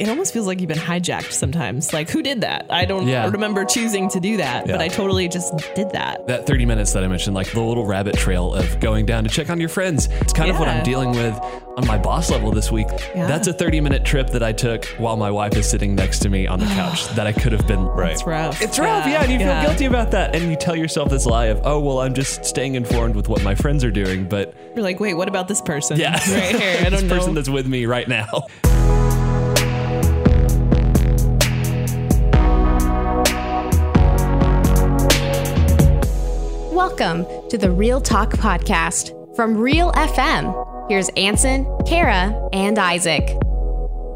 it almost feels like you've been hijacked sometimes. Like, who did that? I don't Yeah. remember choosing to do that, but I totally just did that. that 30 minutes that I mentioned, like the little rabbit trail of going down to check on your friends. It's kind of what I'm dealing with on my boss level this week. Yeah. That's a 30 minute trip that I took while my wife is sitting next to me on the couch that I could have been. Right. It's rough. It's rough, yeah, and you Yeah. feel guilty about that. And you tell yourself this lie of, oh, well, I'm just staying informed with what my friends are doing. But You're like, wait, what about this person? yeah, right here. I this don't person know. that's with me right now. Welcome to the Real Talk Podcast from Real FM. Here's Ansen, Kara, and Isaac.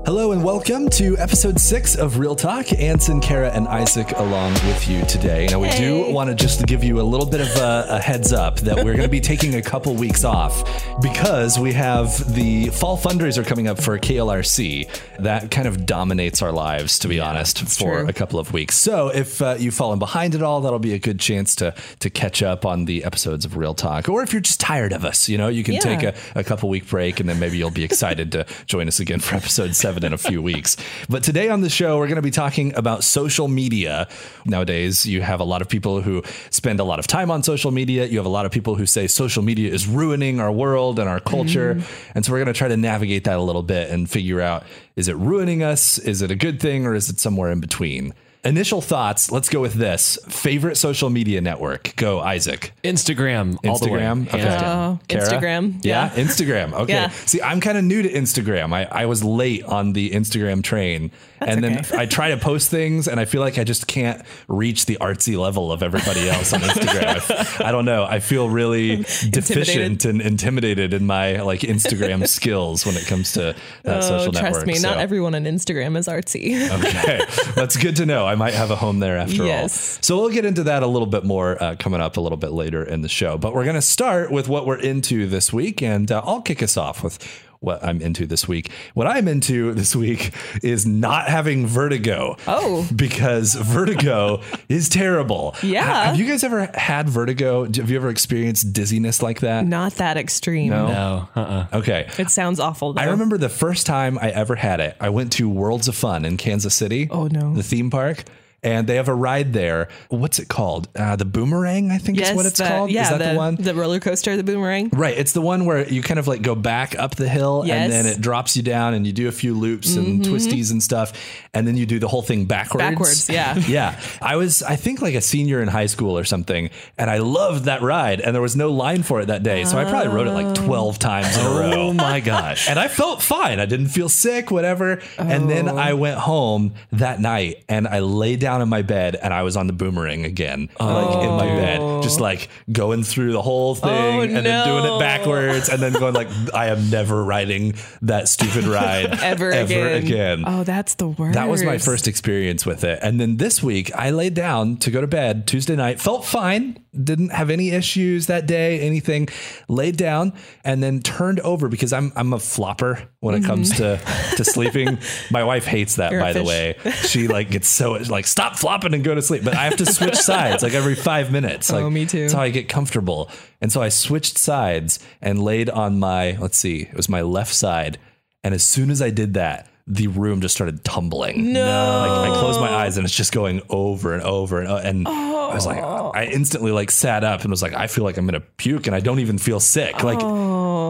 Hello and welcome to episode six of Real Talk. Ansen, Kara, and Isaac along with you today. Now, we do want to just give you a little bit of a, a heads up that we're going to be taking a couple weeks off because we have the fall fundraiser coming up for KLRC. That kind of dominates our lives, to be honest, for true. a couple of weeks. So, if uh, you've fallen behind at all, that'll be a good chance to to catch up on the episodes of Real Talk. Or if you're just tired of us, you know, you can Yeah. take a, a couple week break and then maybe you'll be excited to join us again for episode seven in a few weeks. But today on the show, we're going to be talking about social media. Nowadays, you have a lot of people who spend a lot of time on social media. You have a lot of people who say social media is ruining our world and our culture. Mm-hmm. And so we're going to try to navigate that a little bit and figure out is it ruining us? Is it a good thing? Or is it somewhere in between? Initial thoughts. Let's go with this. Favorite social media network? Go, Isaac. Instagram. all the way, Instagram. Okay. down. Kara? Instagram. Yeah, Yeah. Instagram. Okay. Yeah. See, I'm kind of new to Instagram. I, I was late on the Instagram train. And then okay. I try to post things and I feel like I just can't reach the artsy level of everybody else on Instagram. I, I don't know. I feel really deficient and intimidated in my like Instagram skills when it comes to that Oh, social trust network. me, not everyone on Instagram is artsy. Okay, that's good to know. I might have a home there after Yes. all. So we'll get into that a little bit more uh, coming up a little bit later in the show. But we're going to start with what we're into this week, and uh, I'll kick us off with what I'm into this week. What I'm into this week is not having vertigo. Oh. because vertigo is terrible. Yeah. Ha- Have you guys ever had vertigo? Have you ever experienced dizziness like that? not that extreme. No? No. Uh-uh. Okay. It sounds awful. Though. I remember the first time I ever had it. I went to Worlds of Fun in Kansas City. Oh, no. The theme park. And they have a ride there. What's it called? Uh, the Boomerang, I think Yes, is what it's the- called. Yeah, is that the, one? The roller coaster, the boomerang. Right. It's the one where you kind of like go back up the hill Yes. and then it drops you down and you do a few loops and twisties and stuff. And then you do the whole thing backwards. Backwards, yeah. yeah. I was, I think, like a senior in high school or something. And I loved that ride. And there was no line for it that day. So I probably rode it like 12 times in a row. Oh my gosh. And I felt fine. I didn't feel sick, whatever. And then Oh. I went home that night and I lay down in my bed and I was on the boomerang again, like in my bed, just like going through the whole thing Oh, and then doing it backwards and then going like, I am never riding that stupid ride Ever, ever again. Oh, that's the worst. that was my first experience with it. And then this week, I laid down to go to bed Tuesday night, felt fine, didn't have any issues that day, anything. Laid down and then turned over because I'm I'm a flopper when it comes to to sleeping. My wife hates that, Mm-hmm. You're by the way. She like gets so like stop flopping and go to sleep. But I have to switch sides like every five minutes. Oh, like Oh, me too. That's how I get comfortable. And so I switched sides and laid on my let's see, it was my left side. And as soon as I did that, the room just started tumbling. No. Like I closed my eyes and it's just going over and over and uh, and I was like oh. I instantly like sat up and was like I feel like I'm gonna puke and I don't even feel sick. Like I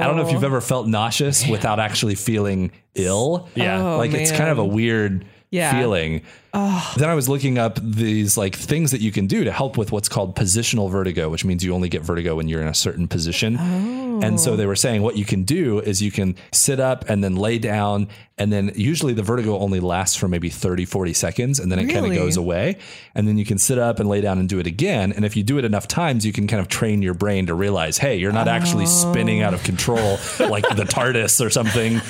don't know if you've oh. ever felt nauseous without actually feeling ill. Yeah. Oh, like it's kind of a weird Yeah. feeling. Then I was looking up these like things that you can do to help with what's called positional vertigo, which means you only get vertigo when you're in a certain position. And so oh. they were saying what you can do is you can sit up and then lay down. And then usually the vertigo only lasts for maybe 30, 40 seconds and then it kind of goes away. And then you can sit up and lay down and do it again. And if you do it enough times, you can kind of train your brain to realize, hey, you're not actually spinning out of oh. control like the TARDIS or something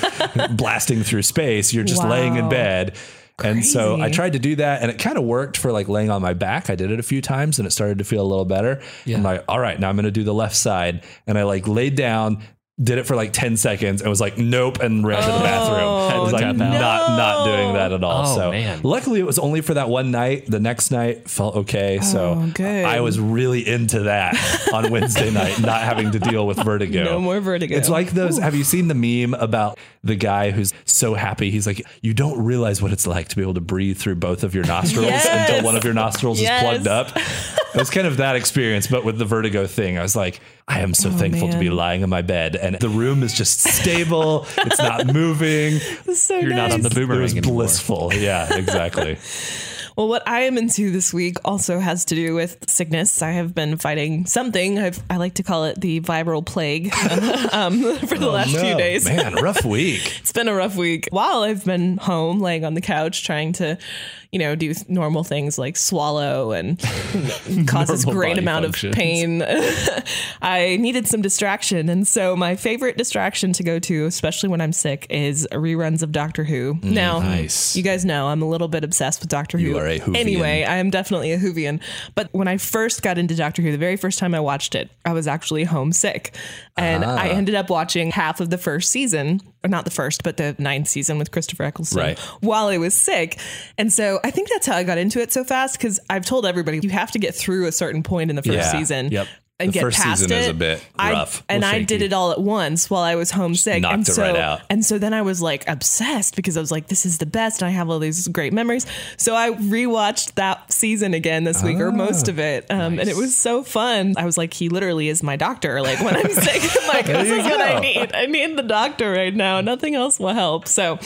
blasting through space. You're just laying in Wow. bed. And so I Crazy. tried to do that and it kind of worked for like laying on my back. I did it a few times and it started to feel a little better. I'm like, all right, now I'm going to do the left side. And I like laid down did it for like 10 seconds and was like, nope, and ran to the oh, bathroom. I was like, tap out. not, not doing that at all. Oh, so man. luckily it was only for that one night. The next night felt okay. Oh, so Oh, good. I was really into that on Wednesday night, not having to deal with vertigo. No more vertigo. It's like those. Have you seen the meme about the guy who's so happy? He's like, you don't realize what it's like to be able to breathe through both of your nostrils Yes. until one of your nostrils Yes. is plugged up. It was kind of that experience, but with the vertigo thing. I was like, I am so thankful to be Oh, lying in my bed, and the room is just stable. it's not moving. so You're not on the nice. It boomerang was anymore. blissful. Yeah, exactly. Well, what I am into this week also has to do with sickness. I have been fighting something. I've, I like to call it the viral plague um, for the last few No, days. man, rough week. It's been a rough week. While I've been home, laying on the couch, trying to, you know, do normal things like swallow and cause this great amount functions. of pain, I needed some distraction. And so my favorite distraction to go to, especially when I'm sick, is reruns of Doctor Who. now, nice. you guys know I'm a little bit obsessed with Doctor You Who. are a Whovian. Anyway, I am definitely a Whovian. But when I first got into Doctor Who, the very first time I watched it, I was actually homesick. And Ah. I ended up watching half of the first season, not the first, but the ninth season with Christopher Eccleston Right. while I was sick. And so I think that's how I got into it so fast because I've told everybody you have to get through a certain point in the first Yeah. season. Yep. And The get first past season it. is a bit I- rough, and little I did it all at once while I was homesick. knocked and it so, right out. And so then I was like obsessed because I was like, this is the best. And I have all these great memories. So I rewatched that season again this week or most of it. Um, And it was so fun. I was like, he literally is my doctor. Like when I'm sick, I'm like, this is what I need. I need the doctor right now. Nothing else will help. So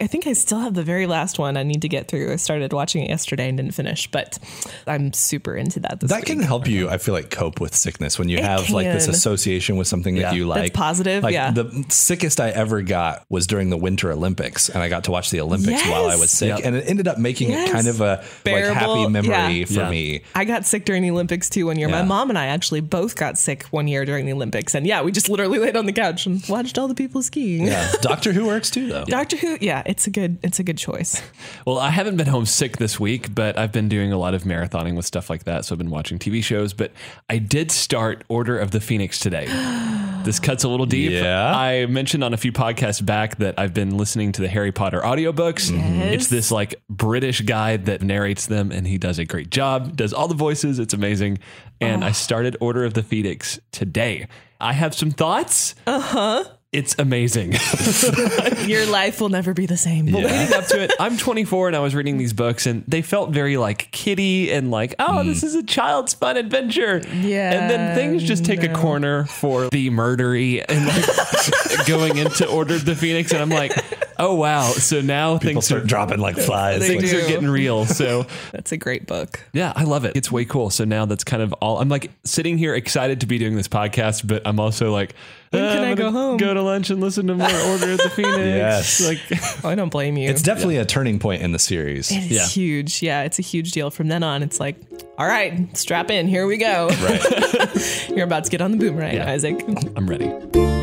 I think I still have the very last one I need to get through. I started watching it yesterday and didn't finish, but I'm super into that this That week. can help you, I feel like, cope with sickness when you have like this association with something Yeah. that you That's like. positive, Like yeah. the sickest I ever got was during the Winter Olympics, and I got to watch the Olympics while I was sick, Yep. and it ended up making Yes. it kind of a like happy memory yeah. for Yeah. me. I got sick during the Olympics too one year. Yeah. My mom and I actually both got sick one year during the Olympics. And yeah, we just literally laid on the couch and watched all the people skiing. Yeah, Doctor Who works too, though. Doctor Who, yeah, it's a good it's a good choice. Well, I haven't been homesick this week, but I've been doing a lot of marathoning with stuff like that. So I've been watching TV shows, but I did start Order of the Phoenix today. This cuts a little deep. Yeah. I mentioned on a few podcasts back that I've been listening to the Harry Potter audiobooks. It's this like British guy that narrates them and he does a great job, does all the voices. It's amazing. And I started Order of the Phoenix today. I have some thoughts. Uh huh. It's amazing. Your life will never be the same. But leading up to it, I'm 24 and I was reading these books and they felt very like kiddie and like, oh, this is a child's fun adventure. Yeah, And then things just take a corner for the murdery and like going into Order of the Phoenix. And I'm like, oh, wow. So now People things start are, dropping like flies. They things do. are getting real. So That's a great book. yeah, I love it. It's way cool. So now that's kind of all. I'm like sitting here excited to be doing this podcast, but I'm also like, When "Uh, can I'm I go home?" Go to lunch and listen to more Order of the Phoenix. Yes. Like, Oh, I don't blame you. It's definitely a turning point in the series. It's Yeah. huge. Yeah, it's a huge deal. From then on, it's like, all right, strap in. Here we go. Right. You're about to get on the boomerang, Yeah. Isaac. I'm ready.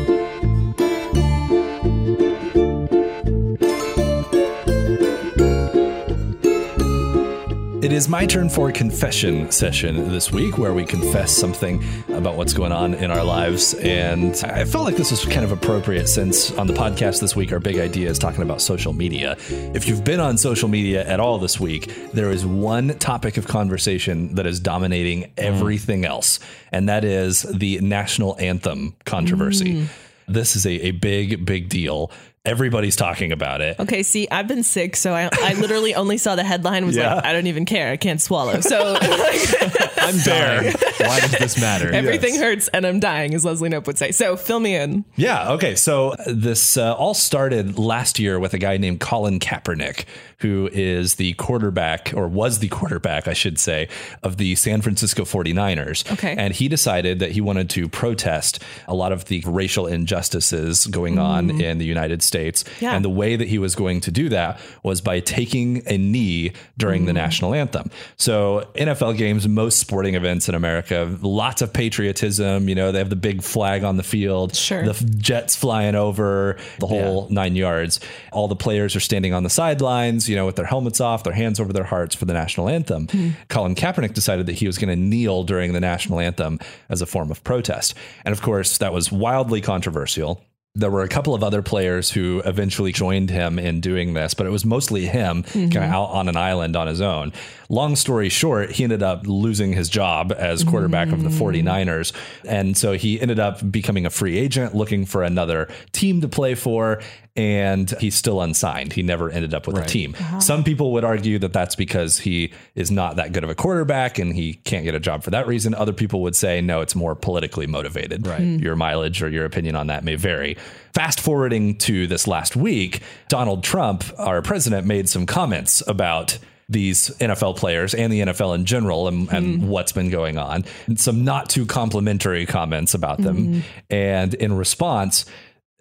It is my turn for a confession session this week where we confess something about what's going on in our lives. And I felt like this was kind of appropriate since on the podcast this week, our big idea is talking about social media. If you've been on social media at all this week, there is one topic of conversation that is dominating hmm. everything else, and that is the national anthem controversy. Hmm. This is a, a big, big deal. Everybody's talking about it. Okay, see, I've been sick, so I, I literally only saw the headline was Yeah. like, I don't even care. I can't swallow. So like, I'm dying. Why does this matter? everything hurts and I'm dying, as Leslie Knope would say. So fill me in. Yeah. Okay. So this uh, all started last year with a guy named Colin Kaepernick, who is the quarterback, or was the quarterback, I should say, of the San Francisco 49ers. Okay. And he decided that he wanted to protest a lot of the racial injustices going on in the United States States. Yeah. And the way that he was going to do that was by taking a knee during the Mm. national anthem. So, NFL games, most sporting events in America, lots of patriotism. You know, they have the big flag on the field, Sure. the jets flying over, the whole nine yards. All the players are standing on the sidelines, you know, with their helmets off, their hands over their hearts for the national anthem. Colin Kaepernick decided that he was going to kneel during the national anthem as a form of protest. And of course, that was wildly controversial. There were a couple of other players who eventually joined him in doing this, but it was mostly him kind of mm-hmm. out on an island on his own. Long story short, he ended up losing his job as quarterback of the mm. 49ers. And so he ended up becoming a free agent, looking for another team to play for. And he's still unsigned. He never ended up with a team. Uh-huh. Some people would argue that that's because he is not that good of a quarterback and he can't get a job for that reason. Other people would say, no, it's more politically motivated. Right. Hmm. Your mileage or your opinion on that may vary. Fast forwarding to this last week, Donald Trump, our president, made some comments about these NFL players and the NFL in general and, hmm. and what's been going on. And some not too complimentary comments about them. Hmm. And in response,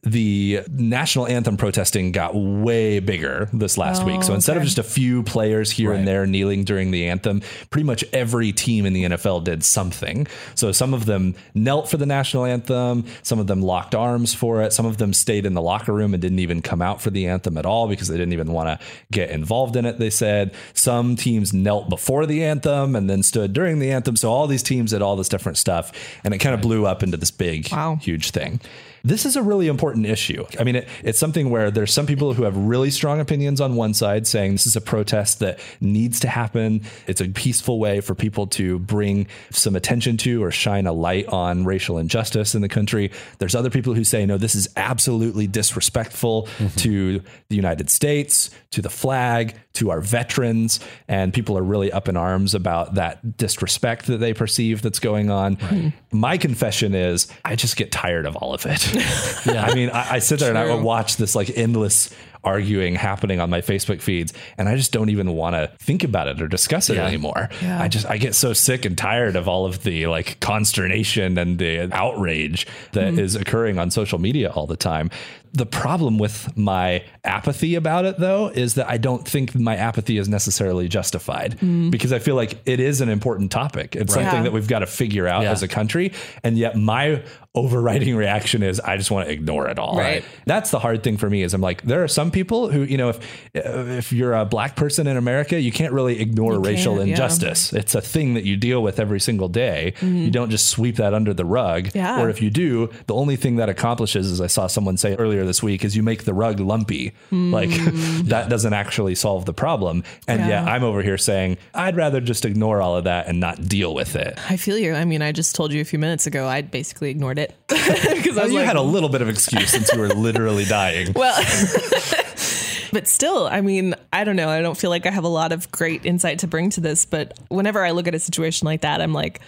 the national anthem protesting got way bigger this last week. So oh, instead of just a few players here and there kneeling during the anthem, pretty much every team in the NFL did something. So some of them knelt for the national anthem, some of them locked arms for it, some of them stayed in the locker room and didn't even come out for the anthem at all because they didn't even want to get involved in it, they said. Some teams knelt before the anthem and then stood during the anthem. So all these teams did all this different stuff and it kind of blew up into this big, Wow. huge thing. This is a really important issue. I mean, it, it's something where there's some people who have really strong opinions on one side saying this is a protest that needs to happen. It's a peaceful way for people to bring some attention to or shine a light on racial injustice in the country. There's other people who say, no, this is absolutely disrespectful mm-hmm. to the United States, to the flag, to our veterans. And people are really up in arms about that disrespect that they perceive that's going on. My confession is, I just get tired of all of it. yeah. I mean, I, I sit there and I would watch this like endless arguing happening on my Facebook feeds, and I just don't even want to think about it or discuss it anymore. I just I get so sick and tired of all of the like consternation and the outrage that mm-hmm. is occurring on social media all the time. The problem with my apathy about it, though, is that I don't think my apathy is necessarily justified mm. because I feel like it is an important topic. It's something Yeah. that we've got to figure out Yeah. as a country. And yet, my overriding reaction is I just want to ignore it all. Right. That's the hard thing for me. Is I'm like, there are some people who, you know, if if you're a black person in America, you can't really ignore racial can't, yeah. injustice. It's a thing that you deal with every single day. You don't just sweep that under the rug. Mm-hmm. Yeah. Or if you do, the only thing that accomplishes, as I saw someone say earlier this week, is you make the rug lumpy. Like that doesn't actually solve the problem. And Mm. Yeah. yet I'm over here saying I'd rather just ignore all of that and not deal with it. I feel you. I mean, I just told you a few minutes ago, I basically ignored it because I Well, you like, had a mm. little bit of excuse since you were literally dying. well, but still, I mean, I don't know. I don't feel like I have a lot of great insight to bring to this, but whenever I look at a situation like that, I'm like,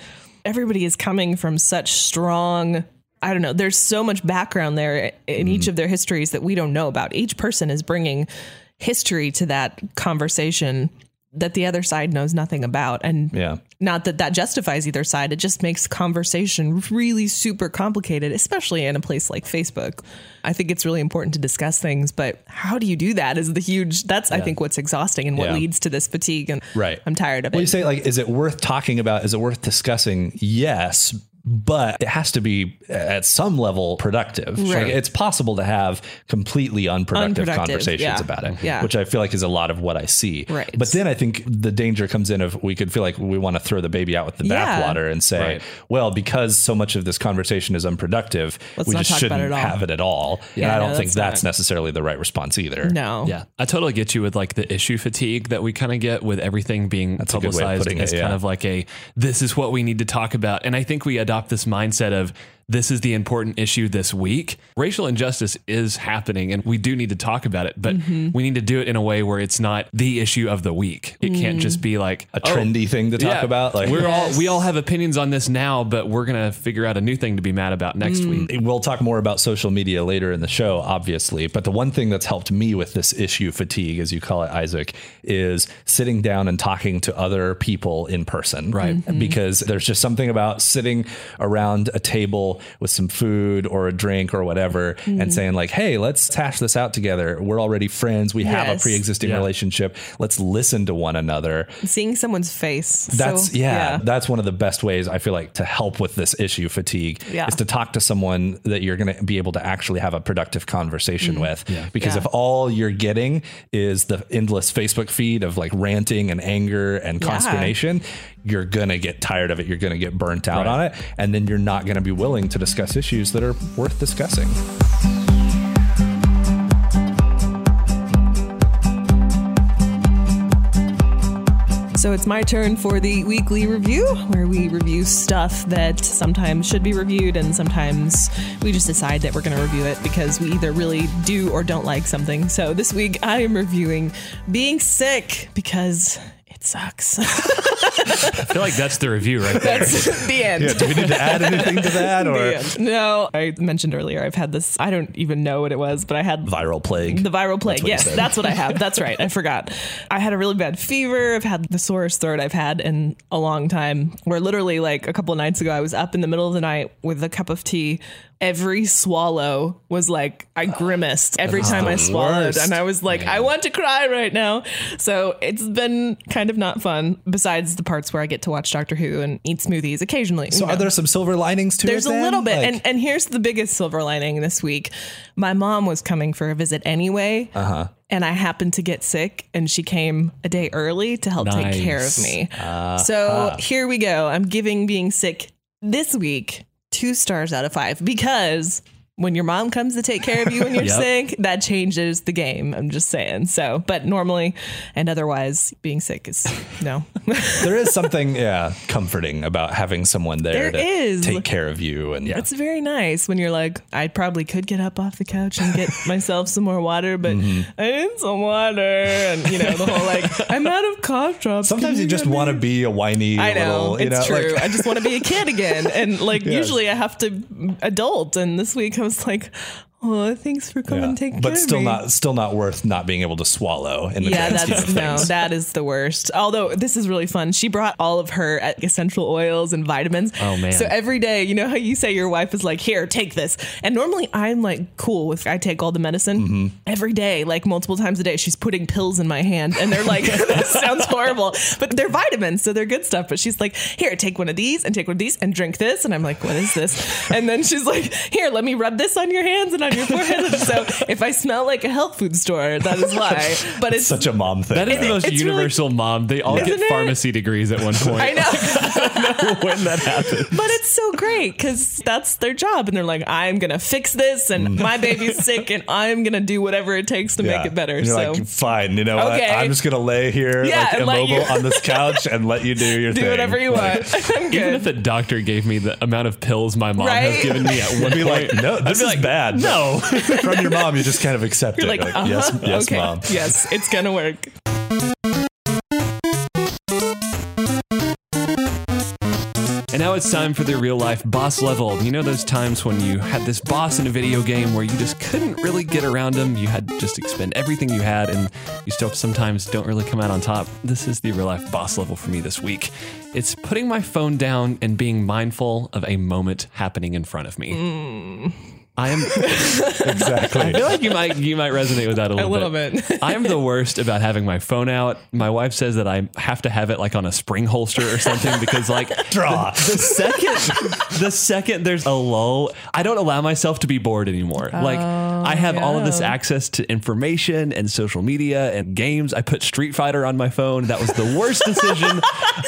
everybody is coming from such strong. I don't know. There's so much background there in each mm. of their histories that we don't know about. Each person is bringing history to that conversation that the other side knows nothing about. And Yeah. not that that justifies either side. It just makes conversation really super complicated, especially in a place like Facebook. I think it's really important to discuss things, but how do you do that is the huge, that's, I think, what's exhausting and what Yeah. leads to this fatigue. And Right. I'm tired of it. Well, you say like, is it worth talking about? Is it worth discussing? Yes, but it has to be at some level productive. Right. Like, it's possible to have completely unproductive, Unproductive, conversations yeah. about it, Yeah. which I feel like is a lot of what I see. Right. But then I think the danger comes in if we could feel like we want to throw the baby out with the Yeah. bathwater and say, Right. well, because so much of this conversation is unproductive, Let's we just shouldn't it have it at all. and Yeah, I don't think that's that's necessarily the right response either. no. Yeah, I totally get you with like the issue fatigue that we kind of get with everything being That's a good way of publicized putting it, as yeah. kind of like a this is what we need to talk about. And I think we adopt this mindset of this is the important issue this week. Racial injustice is happening and we do need to talk about it, but Mm-hmm. we need to do it in a way where it's not the issue of the week. It can't just be like A trendy thing to talk about. Like we're Yes. all we all have opinions on this now, but we're gonna figure out a new thing to be mad about next Mm. week. We'll talk more about social media later in the show, obviously. But the one thing that's helped me with this issue fatigue, as you call it, Isaac, is sitting down and talking to other people in person. Right. Mm-hmm. Because there's just something about sitting around a table table with some food or a drink or whatever Mm-hmm. and saying like, "Hey, let's hash this out together. We're already friends. We have a pre-existing Yeah. relationship. Let's listen to one another." Seeing someone's face. That's So, yeah, that's one of the best ways I feel like to help with this issue fatigue Yeah. is to talk to someone that you're going to be able to actually have a productive conversation with. Because Mm-hmm. Yeah. if all you're getting is the endless Facebook feed of like ranting and anger and Yeah. consternation, you're going to get tired of it. You're going to get burnt out on it, and then you're not going to be willing to discuss issues that are worth discussing. So it's my turn for the weekly review, where we review stuff that sometimes should be reviewed, and sometimes we just decide that we're going to review it because we either really do or don't like something. So this week I am reviewing Being Sick because it sucks. I feel like that's the review right there. That's the end. Do we need to add anything to that, or end. No, I mentioned earlier I've had this. I don't even know what it was, but I had viral plague? The viral plague. what you yes, that's what I have. That's right. I forgot. I had a really bad fever. I've had the sorest throat I've had in a long time. Where literally, like a couple of nights ago, I was up in the middle of the night with a cup of tea. Every swallow was like I grimaced every time I swallowed, worst. and I was like, I want to cry right now. So it's been kind of not fun. Besides the parts where I get to watch Doctor Who and eat smoothies occasionally. so you are there some silver linings to There's it? a little bit. Like- and and here's the biggest silver lining this week. My mom was coming for a visit anyway. Uh-huh. And I happened to get sick and she came a day early to help take care of Nice. me. So here we go. I'm giving being sick this week two stars out of five because when your mom comes to take care of you when you're Yep. sick, that changes the game. I'm just saying. So, but normally and otherwise, being sick is no. there is something yeah comforting about having someone there, There to is. take care of you and yeah, It's very nice when you're like, I probably could get up off the couch and get myself some more water, but Mm-hmm. I need some water. And, you know, the whole like, I'm out of cough drops. Sometimes you just want to be a whiny I know, little you it's know true. like I just want to be a kid again. And like, usually I have to adult. And this week was like, oh, thanks for coming yeah. and taking but care still of me. not still not worth not being able to swallow in the Yeah, that's of no, that is the worst. Although this is really fun. She brought all of her uh, essential oils and vitamins. Oh, man. So every day, you know how you say your wife is like, "Here, take this," and normally I'm like cool with I take all the medicine Mm-hmm. every day, like multiple times a day. She's putting pills in my hand, and they're like, "This sounds horrible," but they're vitamins, so they're good stuff. But she's like, "Here, take one of these and take one of these and drink this," and I'm like, "What is this?" And then she's like, "Here, let me rub this on your hands and on your forehead." so if I smell like a health food store, that is why. But it's such a mom thing That is the most it's really- universal mom. They all Isn't get it? pharmacy degrees at one point. I know. when that happens. But it's so great because that's their job. And they're like, I'm going to fix this. And mm. my baby's sick and I'm going to do whatever it takes to Yeah. make it better. And you're so like, fine, you know what? Okay. I'm just gonna lay here Yeah, like immobile on this couch and let you do your do thing. Do whatever you Like, want. Even if the doctor gave me the amount of pills my mom Right? has given me at one Be point, like, no, I'd this be is like, bad. No. From your mom, you just kind of accept You're it. like, Like, yes, uh-huh, yes, okay. mom. Yes, it's going to work. And now it's time for the real life boss level. You know those times when you had this boss in a video game where you just couldn't really get around him? You had to just expend everything you had and you still sometimes don't really come out on top. This is the real life boss level for me this week. It's putting my phone down and being mindful of a moment happening in front of me. I am Exactly. I feel like you might you might resonate with that a little, A little, little bit. I am the worst about having my phone out. My wife says that I have to have it like on a spring holster or something because like Draw. the second the second there's a lull, I don't allow myself to be bored anymore. like I have all of this access to information and social media and games. I put Street Fighter on my phone. That was the worst decision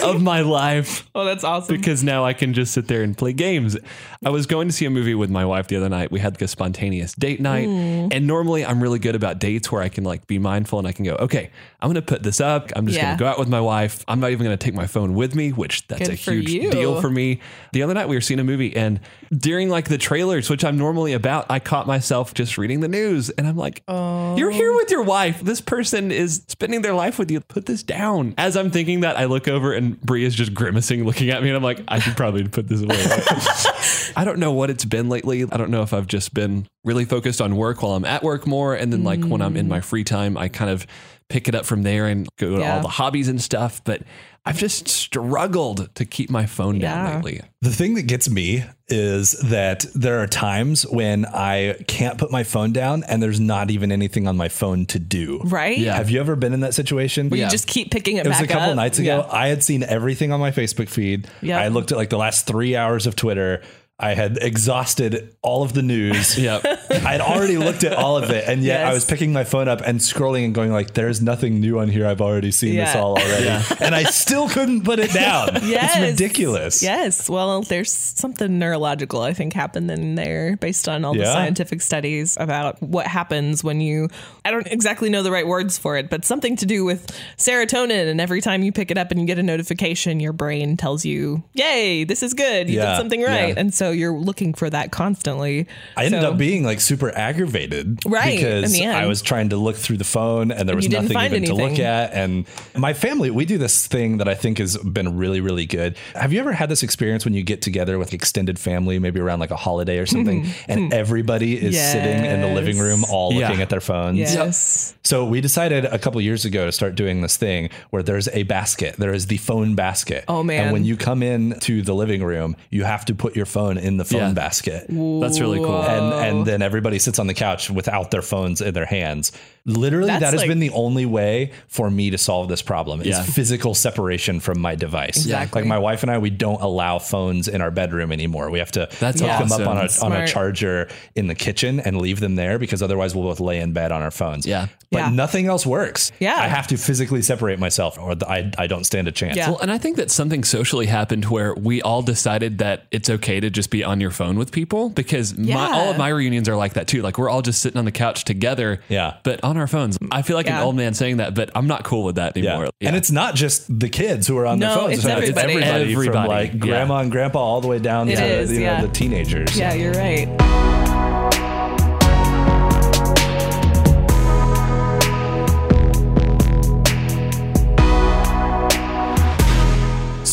of my life Oh, that's awesome. because now I can just sit there and play games. I was going to see a movie with my wife the other night. We had like a spontaneous date night. Mm. And normally I'm really good about dates where I can like be mindful and I can go, okay, I'm going to put this up. I'm just Yeah. going to go out with my wife. I'm not even going to take my phone with me, which that's Good a huge you. deal for me. The other night we were seeing a movie and during like the trailers, which I'm normally about, I caught myself just reading the news and I'm like, oh. you're here with your wife. This person is spending their life with you. Put this down. As I'm thinking that, I look over and Brie is just grimacing, looking at me, and I'm like, I should probably put this away. I don't know what it's been lately. I don't know if I've just been really focused on work while I'm at work more. And then, like, when I'm in my mm. free time, I kind of pick it up from there and go to Yeah. all the hobbies and stuff. But I've just struggled to keep my phone down lately. The thing that gets me is that there are times when I can't put my phone down and there's not even anything on my phone to do. Right? Yeah. Have you ever been in that situation? Where Yeah. you just keep picking it, It was a couple up. nights ago. Yeah. I had seen everything on my Facebook feed. Yep. I looked at like the last three hours of Twitter. I had exhausted all of the news. Yeah. I had already looked at all of it, and yet I was picking my phone up and scrolling and going like, "There's nothing new on here. I've already seen this all already," and I still couldn't put it down. Yes. It's ridiculous. Yes. Well, there's something neurological, I think, happened in there based on all the scientific studies about what happens when you, I don't exactly know the right words for it, but something to do with serotonin. And every time you pick it up and you get a notification, your brain tells you, yay, this is good. You Yeah. did something right. Yeah. And so you're looking for that constantly. I ended So- up being like super aggravated, Right, Because in the end. I was trying to look through the phone and there was you nothing find even to look at. And my family, we do this thing that I think has been really, really good. Have you ever had this experience when you get together with extended family, maybe around like a holiday or something, mm-hmm. and mm-hmm. everybody is sitting in the living room all Yeah. looking at their phones? Yes. So we decided a couple years ago to start doing this thing where there's a basket. There is the phone basket. Oh, man. And when you come in to the living room, you have to put your phone in the phone Yeah. basket That's really cool. and and then everybody sits on the couch without their phones in their hands. Literally, That's that has like- been the only way for me to solve this problem is Yeah. physical separation from my device. Exactly. Like my wife and I, we don't allow phones in our bedroom anymore. We have to That's hook them up on a, on a charger in the kitchen and leave them there because otherwise we'll both lay in bed on our phones. Yeah. But Yeah. nothing else works. Yeah. I have to physically separate myself or the, I, I don't stand a chance. Yeah. Well, and I think that something socially happened where we all decided that it's okay to just be on your phone with people because my, all of my reunions are like that too. Like we're all just sitting on the couch together, Yeah. but on our phones. I feel like Yeah. an old man saying that, but I'm not cool with that Yeah. anymore. And it's not just the kids who are on their phones. it's It's everybody. everybody, from like Yeah. grandma and grandpa all the way down It to is, you know, yeah. the teenagers. Yeah, you're right.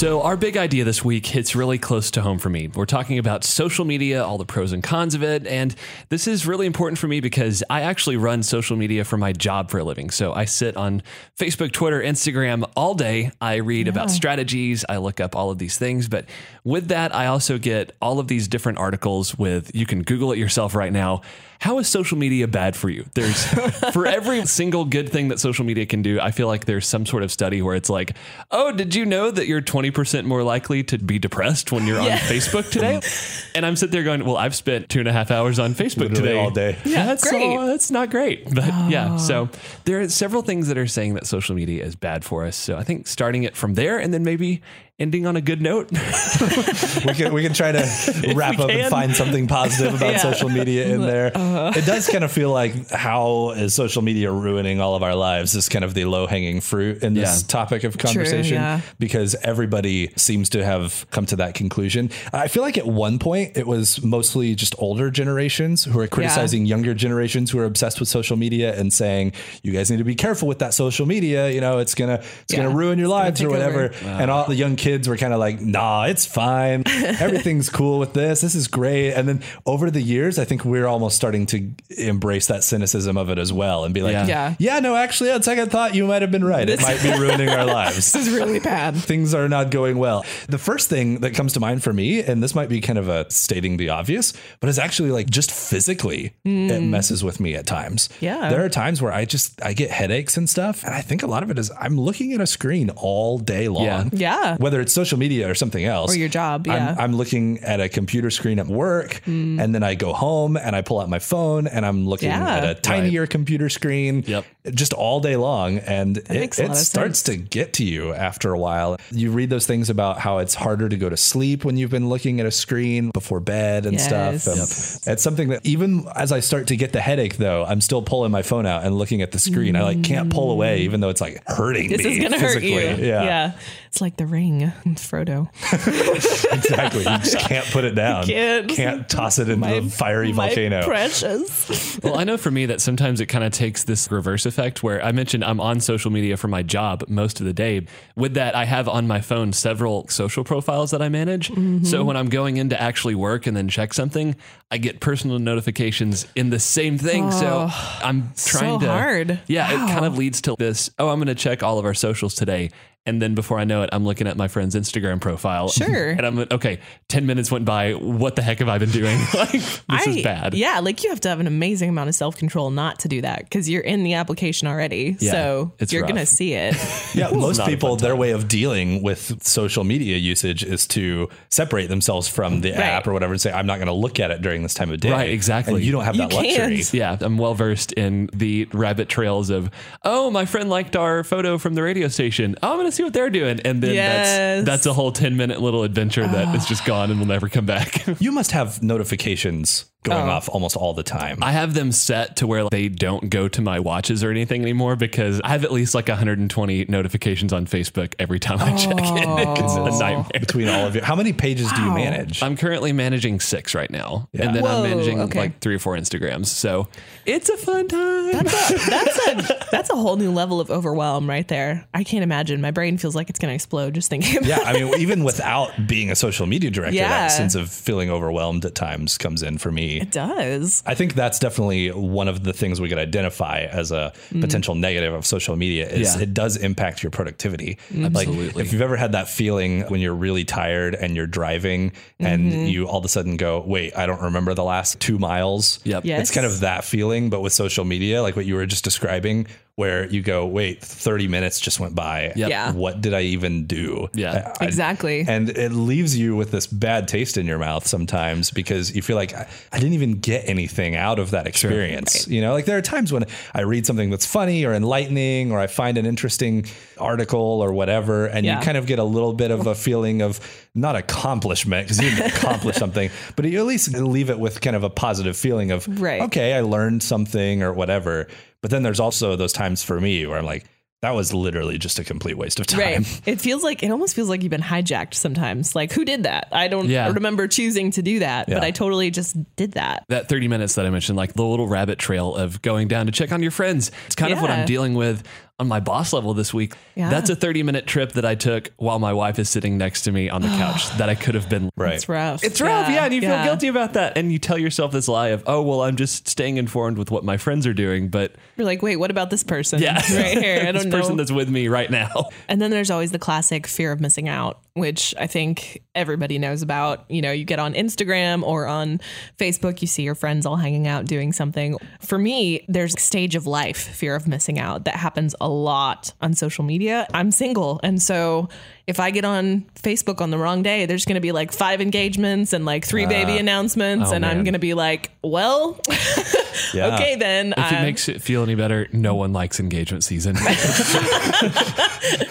So, our big idea this week hits really close to home for me. We're talking about social media, all the pros and cons of it. And this is really important for me because I actually run social media for my job for a living. So, I sit on Facebook, Twitter, Instagram all day. I read about strategies, I look up all of these things. But with that, I also get all of these different articles with, you can Google it yourself right now. How is social media bad for you? There's for every single good thing that social media can do, I feel like there's some sort of study where it's like, oh, did you know that you're 20% more likely to be depressed when you're on Facebook today? and I'm sitting there going, well, I've spent two and a half hours on Facebook Literally today all day. Yeah, that's great. all- that's not great. But yeah, ah. so there are several things that are saying that social media is bad for us. So I think starting it from there and then maybe ending on a good note. we can we can try to wrap up and find something positive about Yeah. social media in there. Uh-huh. It does kind of feel like how is social media ruining all of our lives is kind of the low hanging fruit in this Yeah. topic of conversation yeah. because everybody seems to have come to that conclusion. I feel like at one point it was mostly just older generations who are criticizing younger generations who are obsessed with social media and saying you guys need to be careful with that social media. You know, it's gonna it's gonna ruin your lives or whatever. And all the young kids were kind of like, nah, it's fine. Everything's cool with this. This is great. And then over the years, I think we're almost starting to embrace that cynicism of it as well and be like, Yeah. yeah, Yeah. no, actually, on second thought, you might have been right. It might be ruining our lives. This is really bad. Things are not going well. The first thing that comes to mind for me, and this might be kind of a stating the obvious, but it's actually like just physically, it hmm. messes with me at times. Yeah. There are times where I just, I get headaches and stuff. And I think a lot of it is I'm looking at a screen all day long. Yeah. Yeah. Whether it's social media or something else. Or your job, I'm- yeah. I'm, looking at a computer screen at work hmm. and then I go home and I pull out my phone and I'm looking Yeah. at a tinier computer screen Yep. just all day long. And it, it starts sense. to get to you after a while. You read those things about how it's harder to go to sleep when you've been looking at a screen before bed and Yes. stuff. And It's something that even as I start to get the headache though, I'm still pulling my phone out and looking at the screen. I like can't pull away even though it's like hurting This me is gonna hurt physically. you. Yeah. It's like the ring ring, Frodo. exactly. You just can't put it down. Can't. Can't toss it into the fiery My volcano. precious. Well, I know for me that sometimes it kind of takes this reverse effect where I mentioned I'm on social media for my job most of the day. With that, I have on my phone several social profiles that I manage. Mm-hmm. So when I'm going in to actually work and then check something, I get personal notifications in the same thing. so I'm trying Oh, so to. hard. Yeah, it kind of leads to this. Oh, I'm going to check all of our socials today. And then before I know it, I'm looking at my friend's Instagram profile. Sure. And I'm like, okay, 10 minutes went by. What the heck have I been doing? like, this is bad. Yeah, like you have to have an amazing amount of self control not to do that because you're in the application already. Yeah, so it's you're gonna see it. Yeah, most people, their way of dealing with social media usage is to separate themselves from the app or whatever and say, I'm not going to look at it during this time of day. Right, exactly. And you don't have You that luxury. can't. Yeah, I'm well versed in the rabbit trails of, oh, my friend liked our photo from the radio station. Oh, I'm going to see what they're doing. And then Yes. that's that's a whole 10 minute little adventure that is ah. just gone and will never come back. You must have notifications going Oh. off almost all the time. I have them set to where they don't go to my watches or anything anymore because I have at least like 120 notifications on Facebook every time I check it. Oh. It's a nightmare. between all of you. How many pages do you manage? I'm currently managing six right now, Yeah. and then I'm managing okay. like three or four Instagrams. So it's a fun time. that's a that's a whole new level of overwhelm right there. I can't imagine. My brain feels like it's gonna explode just thinking about yeah, I mean, even without being a social media director, Yeah. that sense of feeling overwhelmed at times comes in for me. It does. I think that's definitely one of the things we could identify as a mm. potential negative of social media is Yeah. it does impact your productivity. Like Absolutely. if you've ever had that feeling when you're really tired and you're driving and mm-hmm. you all of a sudden go, wait, I don't remember the last two miles. Yep. Yes. It's kind of that feeling, but with social media, like what you were just describing, where you go, wait, 30 minutes just went by. Yep. Yeah. What did I even do? Yeah. I- I- Exactly. and it leaves you with this bad taste in your mouth sometimes because you feel like I, I didn't even get anything out of that experience. You know, like there are times when I read something that's funny or enlightening or I find an interesting article or whatever, and Yeah. you kind of get a little bit of a feeling of not accomplishment because you didn't accomplish something, but you at least leave it with kind of a positive feeling of, Right. okay, I learned something or whatever. But then there's also those times for me where I'm like, that was literally just a complete waste of time. Right. It feels like it almost feels like you've been hijacked sometimes. Like who did that? I don't Yeah. remember choosing to do that, Yeah. but I totally just did that. that 30 minutes that I mentioned, like the little rabbit trail of going down to check on your friends. It's kind of what I'm dealing with on my boss level this week. Yeah. That's a 30 minute trip that I took while my wife is sitting next to me on the couch that I could have been. Right. It's rough. It's rough, yeah, and you feel guilty about that, and you tell yourself this lie of, "Oh, well, I'm just staying informed with what my friends are doing," but You're like, wait, what about this person? yeah, right here. I this don't person know. that's with me right now. And then there's always the classic fear of missing out, which I think everybody knows about. You know, you get on Instagram or on Facebook, you see your friends all hanging out doing something. For me, there's stage of life fear of missing out that happens a lot on social media. I'm single. And so if I get on Facebook on the wrong day, there's going to be like five engagements and like three baby uh, announcements. oh, and I'm going to be like, well, Yeah. okay, then. If it makes it feel any better, no one likes engagement season.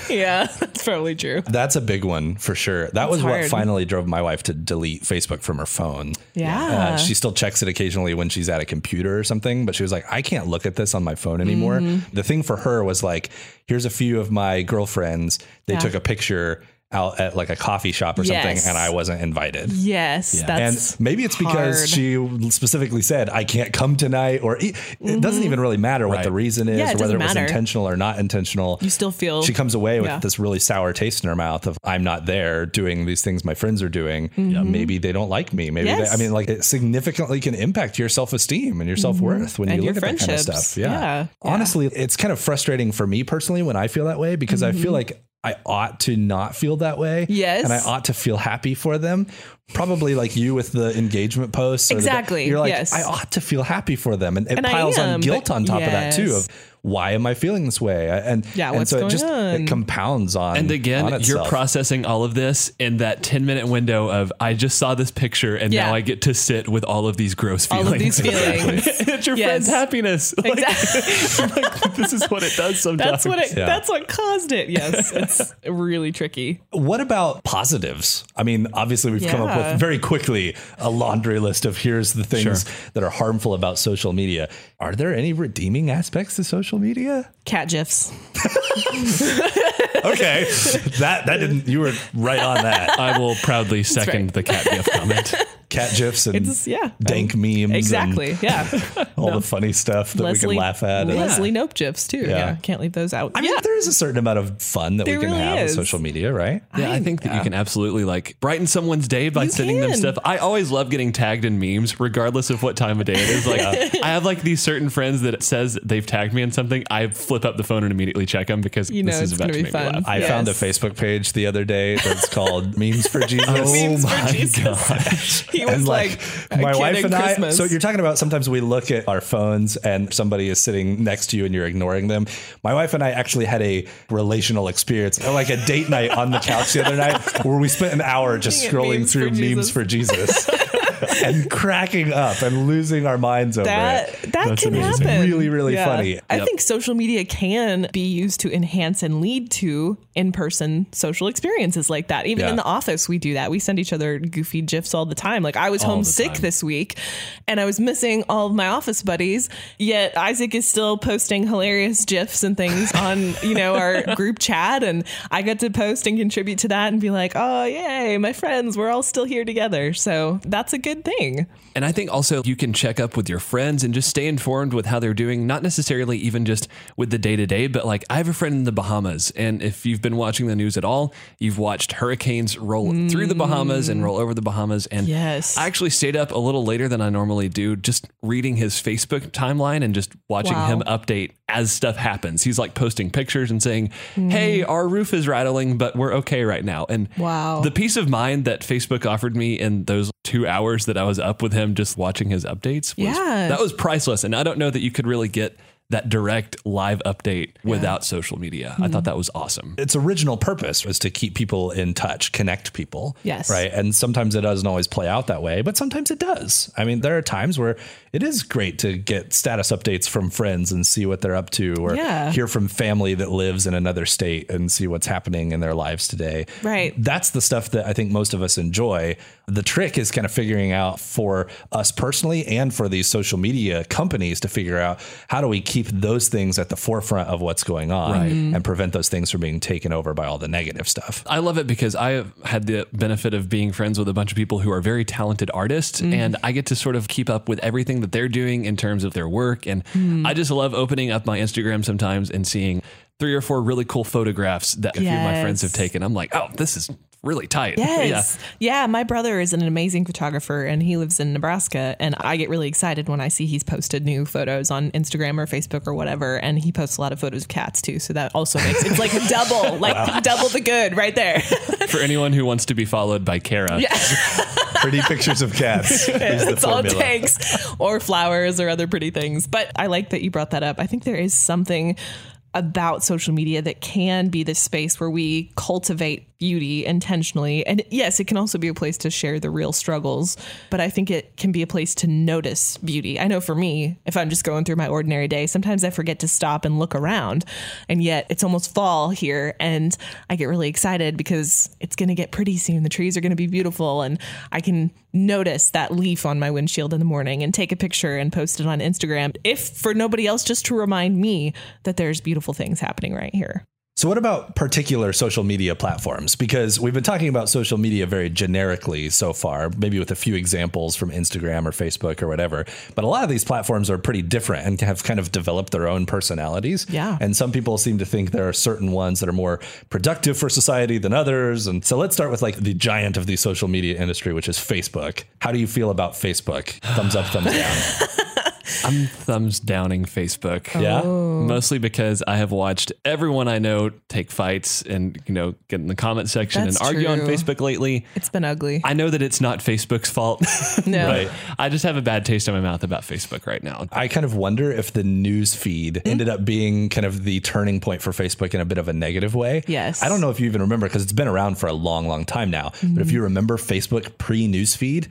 yeah, that's probably true. That's a big one for sure. That was what finally drove my wife to delete Facebook from her phone. Yeah. Uh, she still checks it occasionally when she's at a computer or something, but she was like, I can't look at this on my phone anymore. Mm-hmm. The thing for her was like, here's a few of my girlfriends. They Yeah. took a picture out at like a coffee shop or something, and I wasn't invited. Yes, Yeah. that's and maybe it's because hard. she specifically said, I can't come tonight, or it, it doesn't even really matter what the reason is Mm-hmm. Yeah, or whether it doesn't was matter. intentional or not intentional. you still feel she comes away with Yeah. this really sour taste in her mouth of I'm not there doing these things my friends are doing. Mm-hmm. Maybe they don't like me. Maybe Yes. they, I mean, like it significantly can impact your self esteem and your self worth when Mm-hmm. And you your look at that kind of stuff. Yeah. Yeah. Yeah. Honestly, it's kind of frustrating for me personally when I feel that way because I feel like I ought to not feel that way. Yes. And I ought to feel happy for them. Probably like you with the engagement posts. or the- Exactly, you're like, yes. I ought to feel happy for them. And it And piles on guilt on top of that too of why am I feeling this way? And Yeah, and what's so it going just on? it compounds on And again, on you're processing all of this in that 10 minute window of I just saw this picture and Yeah. now I get to sit with all of these gross feelings. all of these feelings. it's your Yes. friend's happiness. Like, Exactly. like, this is what it does sometimes. That's what it. Yeah. That's what caused it. Yes, it's really tricky. What about positives? I mean, obviously, we've come up with very quickly a laundry list of here's the things Sure. that are harmful about social media. Are there any redeeming aspects to social social media? Cat gifs. Okay, that that didn't. You were right on that. I will proudly second right. the cat gift comment. Cat gifs and It's yeah. dank memes, and Exactly. Yeah. all the funny stuff that we can laugh at. and- Leslie Knope gifs too. Yeah. Yeah. Can't leave those out. I mean, yeah. there is a certain amount of fun that There we can really have with is. social media, right? Yeah, I think that you can absolutely like brighten someone's day by You sending them stuff. I always love getting tagged in memes, regardless of what time of day it is. Like, I have like these certain friends that it says they've tagged me in something. I flip up the phone and immediately check them because You know this is about gonna be make me fun. Laugh. I Yes. found a Facebook page the other day that's called Memes for Jesus. Oh memes Oh for my Jesus. He was and like, like, a my wife in and I. Christmas. So you're talking about sometimes we look at our phones and somebody is sitting next to you and you're ignoring them. My wife and I actually had a relational experience, like a date night on the couch the other night, where we spent an hour just Looking scrolling memes through for memes for Jesus. And cracking up and losing our minds over that it. that That's can amazing. happen. Really, really Yeah. funny. I Yep. think social media can be used to enhance and lead to in-person social experiences like that. Even Yeah. in the office, we do that. We send each other goofy gifs all the time. Like I was All homesick this week, and I was missing all of my office buddies. Yet Isaac is still posting hilarious gifs and things on you know our group chat, and I get to post and contribute to that and be like, oh yay, my friends, we're all still here together. So that's a good thing. And I think also you can check up with your friends and just stay informed with how they're doing, not necessarily even just with the day to day, but like I have a friend in the Bahamas. And if you've been watching the news at all, you've watched hurricanes roll through the Bahamas and roll over the Bahamas. And Yes. I actually stayed up a little later than I normally do, just reading his Facebook timeline and just watching Wow. him update as stuff happens. He's like posting pictures and saying, Hey, mm. our roof is rattling, but we're okay right now. And Wow. the peace of mind that Facebook offered me in those two hours that I was up with him just watching his updates was Yeah. that was priceless. And I don't know that you could really get that direct live update without social media. I thought mm-hmm. that was awesome. its original purpose was to keep people in touch, connect people. Yes. Right. And sometimes it doesn't always play out that way, but sometimes it does. I mean, there are times where it is great to get status updates from friends and see what they're up to, or Yeah. hear from family that lives in another state and see what's happening in their lives today. Right. That's the stuff that I think most of us enjoy. The trick is kind of figuring out for us personally and for these social media companies to figure out how do we keep those things at the forefront of what's going on Right. and mm-hmm. prevent those things from being taken over by all the negative stuff. I love it because I have had the benefit of being friends with a bunch of people who are very talented artists, mm-hmm. and I get to sort of keep up with everything that they're doing in terms of their work. And mm-hmm. I just love opening up my Instagram sometimes and seeing three or four really cool photographs that a few of my friends have taken. I'm like, oh, this is really tight. Yes. Yeah. My brother is an amazing photographer and he lives in Nebraska. And I get really excited when I see he's posted new photos on Instagram or Facebook or whatever. And he posts a lot of photos of cats too. So that also makes it's like a double, like double the good right there. For anyone who wants to be followed by Kara, Pretty pictures of cats. is the That's all it takes. Or flowers or other pretty things. But I like that you brought that up. I think there is something about social media that can be the space where we cultivate beauty intentionally. And yes, it can also be a place to share the real struggles, but I think it can be a place to notice beauty. I know for me, if I'm just going through my ordinary day, sometimes I forget to stop and look around. And yet it's almost fall here and I get really excited because it's going to get pretty soon. The trees are going to be beautiful and I can notice that leaf on my windshield in the morning and take a picture and post it on Instagram. If for nobody else, just to remind me that there's beautiful things happening right here. So, what about particular social media platforms? Because we've been talking about social media very generically so far, maybe with a few examples from Instagram or Facebook or whatever. But a lot of these platforms are pretty different and have kind of developed their own personalities. Yeah. And some people seem to think there are certain ones that are more productive for society than others. And so, let's start with like the giant of the social media industry, which is Facebook. How do you feel about Facebook? Thumbs up, thumbs down. I'm thumbs downing Facebook. Yeah. Mostly because I have watched everyone I know take fights and, you know, get in the comment section That's and argue on. Facebook lately. It's been ugly. I know that it's not Facebook's fault. no. Right. I just have a bad taste in my mouth about Facebook right now. I kind of wonder if the news feed Hmm? ended up being kind of the turning point for Facebook in a bit of a negative way. Yes. I don't know if you even remember because it's been around for a long, long time now. But if you Mm-hmm. remember Facebook pre news feed,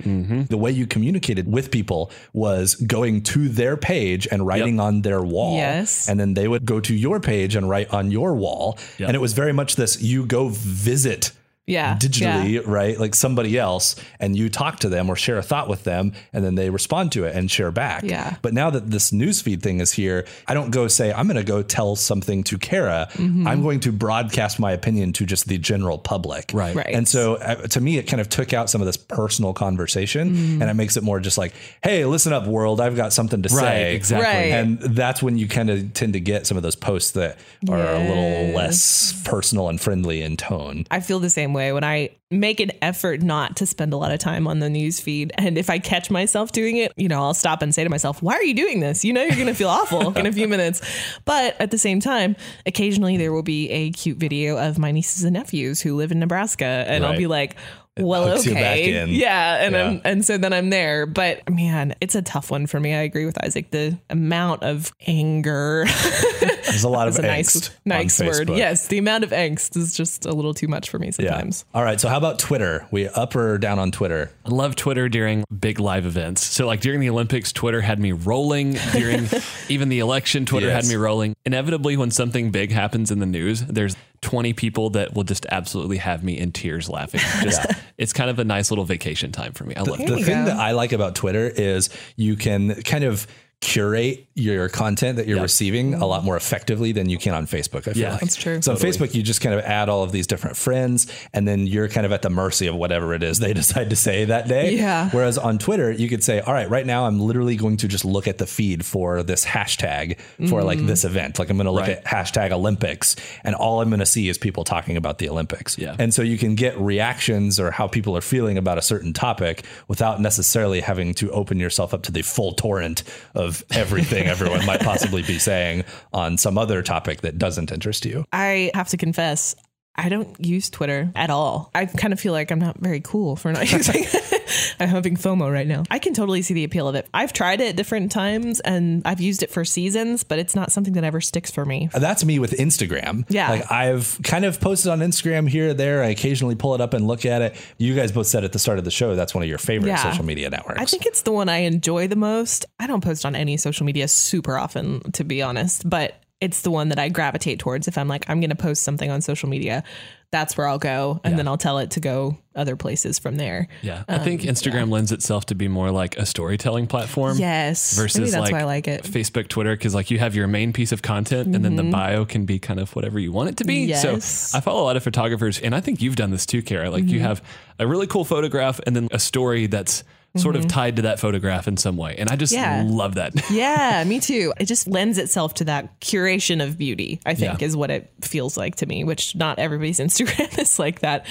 the way you communicated with people was going to their page and writing on their wall. Yes. And then they would go to your page and write on your wall. Yep. And it was very much this you go visit Yeah, digitally, yeah. right? Like somebody else, and you talk to them or share a thought with them, and then they respond to it and share back. Yeah. But now that this newsfeed thing is here, I don't go say, I'm going to go tell something to Kara. Mm-hmm. I'm going to broadcast my opinion to just the general public. Right. Right. And so uh, to me, it kind of took out some of this personal conversation Mm-hmm. and it makes it more just like, hey, listen up, world. I've got something to Right, say. exactly. Right. And that's when you kind of tend to get some of those posts that are a little less personal and friendly in tone. I feel the same way when I make an effort not to spend a lot of time on the news feed. And if I catch myself doing it, you know, I'll stop and say to myself, why are you doing this? You know, you're going to feel awful in a few minutes. But at the same time, occasionally there will be a cute video of my nieces and nephews who live in Nebraska. And I'll be like, well, okay. Yeah. And Yeah. I'm, and so then I'm there. But man, it's a tough one for me. I agree with Isaac. The amount of anger There's a lot of a angst nice, on nice word. Yes. The amount of angst is just a little too much for me Yeah. sometimes. All right. So how about Twitter? We up or down on Twitter? I love Twitter during big live events. So, like during the Olympics, Twitter had me rolling. During even the election, Twitter Yes. had me rolling. Inevitably, when something big happens in the news, there's 20 people that will just absolutely have me in tears laughing. Just, It's kind of a nice little vacation time for me. I love The it. you thing go. that I like about Twitter is you can kind of curate your content that you're Yeah. receiving a lot more effectively than you can on Facebook. I feel Yeah, like. That's true. So on Facebook, you just kind of add all of these different friends, and then you're kind of at the mercy of whatever it is they decide to say that day. Yeah. Whereas on Twitter, you could say, "All right, right now I'm literally going to just look at the feed for this hashtag for like mm. this event. Like I'm going to look Right. at hashtag Olympics, and all I'm going to see is people talking about the Olympics. Yeah. And so you can get reactions or how people are feeling about a certain topic without necessarily having to open yourself up to the full torrent of everything everyone might possibly be saying on some other topic that doesn't interest you. I have to confess, I don't use Twitter at all. I kind of feel like I'm not very cool for not using it. I'm having FOMO right now. I can totally see the appeal of it. I've tried it different times and I've used it for seasons, but it's not something that ever sticks for me. That's me with Instagram. Yeah. Like I've kind of posted on Instagram here or there. I occasionally pull it up and look at it. You guys both said at the start of the show that's one of your favorite Yeah. social media networks. I think it's the one I enjoy the most. I don't post on any social media super often, to be honest, but it's the one that I gravitate towards. If I'm like, I'm going to post something on social media, that's where I'll go. And then I'll tell it to go other places from there. Yeah. I um, think Instagram lends itself to be more like a storytelling platform. Yes. Versus like, like. Facebook, Twitter, because like you have your main piece of content and then the mm-hmm. bio can be kind of whatever you want it to be. Yes. So I follow a lot of photographers and I think you've done this too, Kara. Like you mm-hmm. have a really cool photograph and then a story that's sort of tied to that photograph in some way. And I just Yeah. love that. yeah, me too. It just lends itself to that curation of beauty, I think, Yeah. is what it feels like to me, which not everybody's Instagram is like that.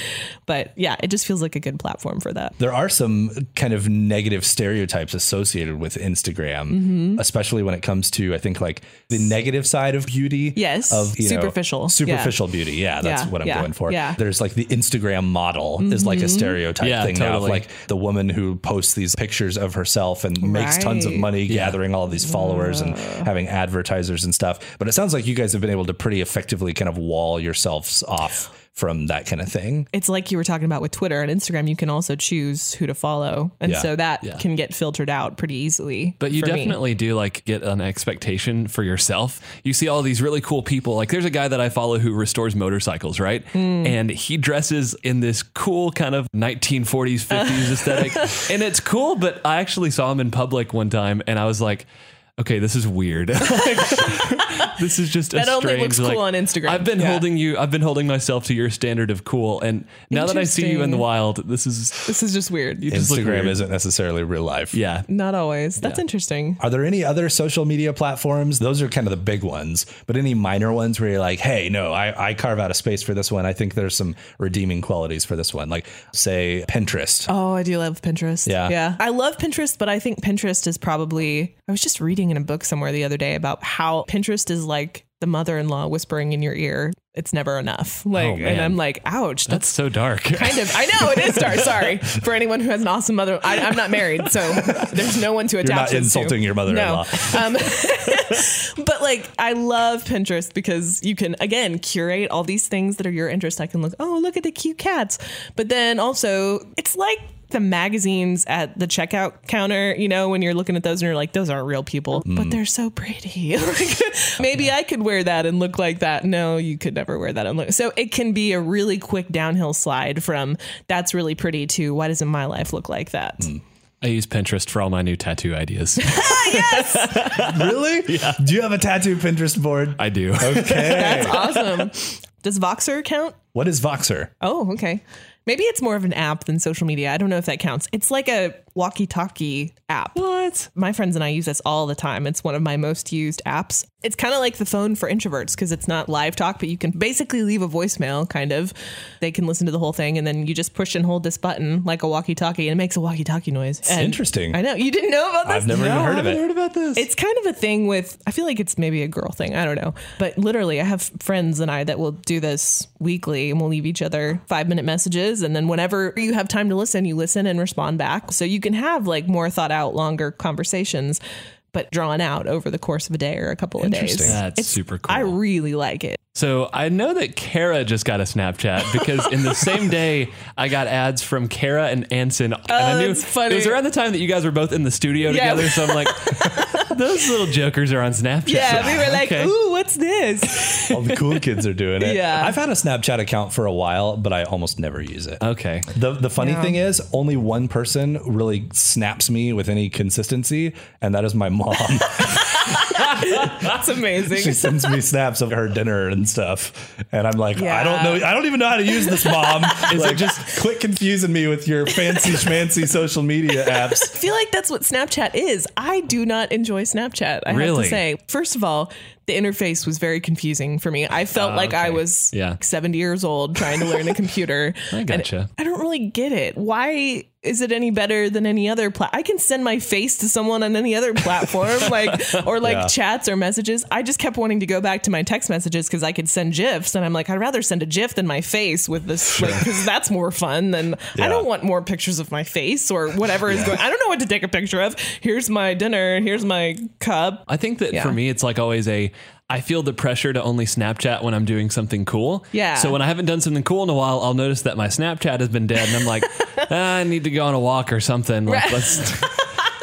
But yeah, it just feels like a good platform for that. there are some kind of negative stereotypes associated with Instagram, Mm-hmm. especially when it comes to I think like the negative side of beauty. Yes. of you know, Superficial. superficial beauty. Yeah, that's Yeah, what I'm yeah, going for. yeah. There's like the Instagram model is like a stereotype Yeah, thing now of like the woman who posts these pictures of herself and makes tons of Right. money gathering all of these followers and having advertisers and stuff. But it sounds like you guys have been able to pretty effectively kind of wall yourselves off from that kind of thing. It's like you were talking about with Twitter and Instagram, you can also choose who to follow. And Yeah. so that Yeah. can get filtered out pretty easily. But you for me. definitely do like get an expectation for yourself. You see all these really cool people. Like there's a guy that I follow who restores motorcycles, right? Hmm. And he dresses in this cool kind of 1940s, 50s aesthetic. And it's cool, but I actually saw him in public one time and I was like, okay, this is weird. Like, this is just a That only strange, looks cool like- on Instagram. I've been Yeah. holding you, I've been holding myself to your standard of cool. And now that I see you in the wild, this is, This is just weird. you just Instagram weird. isn't necessarily real life. Yeah. Not always. That's interesting. Are there any other social media platforms? Those are kind of the big ones, but any minor ones where you're like, hey, no, I, I carve out a space for this one. I think there's some redeeming qualities for this one. Like, say, Pinterest. Oh, I do love Pinterest. Yeah. Yeah. I love Pinterest, but I think Pinterest is probably, I was just reading in a book somewhere the other day about how Pinterest is like the mother in law whispering in your ear, it's never enough. Like, Oh, and. I'm like, ouch, That's that's so dark. kind of, I know it is dark. Sorry for anyone who has an awesome mother. I, I'm not married, so there's no one to attach You're not this to. insulting your mother-in-law. No. Um, but like, I love Pinterest because you can again curate all these things that are your interest. I can look, oh, look at the cute cats, but then also it's like the magazines at the checkout counter, you know, when you're looking at those and you're like, those aren't real people, but mm-hmm. they're so pretty. Like, maybe I could wear that and look like that. No, you could never wear that and look. So it can be a really quick downhill slide from that's really pretty to why doesn't my life look like that? Mm. I use Pinterest for all my new tattoo ideas. Yes. really? Yeah. Do you have a tattoo Pinterest board? I do. Okay. That's awesome. Does Voxer count? what is Voxer? Oh, okay. Maybe it's more of an app than social media. I don't know if that counts. It's like a walkie talkie app. What? My friends and I use this all the time. It's one of my most used apps. It's kind of like the phone for introverts because it's not live talk, but you can basically leave a voicemail, kind of. They can listen to the whole thing, and then you just push and hold this button like a walkie talkie, and it makes a walkie talkie noise. And interesting. I know. You didn't know about this? I've never even heard of it. heard about this. It's kind of a thing with, I feel like it's maybe a girl thing. I don't know. But literally, I have friends and I that will do this weekly and we'll leave each other five minute messages. And then whenever you have time to listen, you listen and respond back. So you can have like more thought out, longer conversations, but drawn out over the course of a day or a couple of days. That's super cool. I really like it. So I know that Kara just got a Snapchat because in the same day I got ads from Kara and Ansen. and I oh, knew that's funny. it was around the time that you guys were both in the studio Yeah. together. So I'm like, those little jokers are on Snapchat. Yeah, we were like, Okay. ooh, what's this? All the cool kids are doing it. Yeah. I've had a Snapchat account for a while, but I almost never use it. Okay. The the funny Yeah. thing is, only one person really snaps me with any consistency, and that is my mom. That's amazing. she sends me snaps of her dinner and stuff, and I'm like, Yeah. I don't know, I don't even know how to use this, mom. is it just quit confusing me with your fancy schmancy social media apps? I feel like that's what Snapchat is. I do not enjoy Snapchat. I have to say. First of all, the interface was very confusing for me. I felt ah, like I was Yeah. 70 years old trying to learn a computer. I gotcha. I don't really get it. Why is it any better than any other plat? I can send my face to someone on any other platform, like or like Yeah. chats or messages. I just kept wanting to go back to my text messages because I could send gifs, and I'm like, I'd rather send a gif than my face with this, because that's more fun than Yeah. I don't want more pictures of my face or whatever is going. I don't know what to take a picture of. Here's my dinner. Here's my cup. I think that for me, it's like always a. I feel the pressure to only Snapchat when I'm doing something cool. Yeah. So when I haven't done something cool in a while, I'll notice that my Snapchat has been dead, and I'm like, ah, I need to go on a walk or something. Like, Right. let's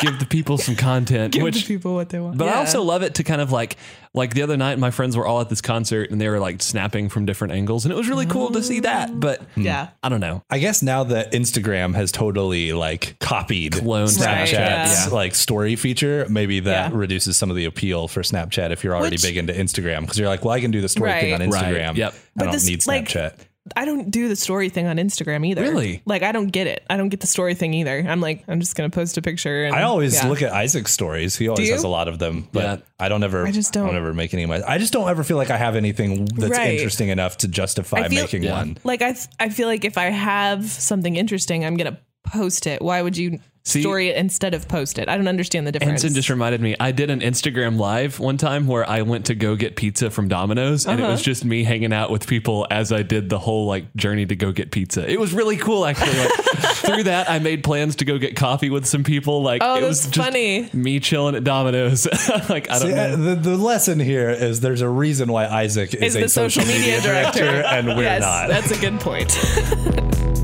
give the people some content. Give which the people what they want. But I also love it to kind of like like the other night my friends were all at this concert and they were like snapping from different angles and it was really cool to see that. Mm. But hmm. Yeah. I don't know. I guess now that Instagram has totally like copied Cloned Snapchat's Snapchat. Yeah. like story feature, maybe that Yeah. reduces some of the appeal for Snapchat if you're already Which- big into Instagram because you're like, well, I can do the story thing on Instagram. Right. Yep. I But don't this, need like, Snapchat. I don't do the story thing on Instagram either. Really? Like I don't get it. I don't get the story thing either. I'm like, I'm just gonna post a picture. And, I always yeah. look at Isaac's stories. He always you? has a lot of them, but Yeah. I don't ever. I just don't. don't ever make any of my. I just don't ever feel like I have anything that's Right. interesting enough to justify feel- making Yeah. one. like I th- I feel like if I have something interesting, I'm gonna post it. Why would you See- story instead of post it? I don't understand the difference. Ansen just reminded me. I did an Instagram live one time where I went to go get pizza from Domino's, and it Uh-huh. was just me hanging out with people as I did the whole like journey to go get pizza. It was really cool, actually. Like, through that, I made plans to go get coffee with some people. Like, Oh, it was just funny. me chilling at Domino's. like, I don't See, know. uh, the, the lesson here is there's a reason why Isaac is, is a the social media director, and we're yes, not. That's a good point.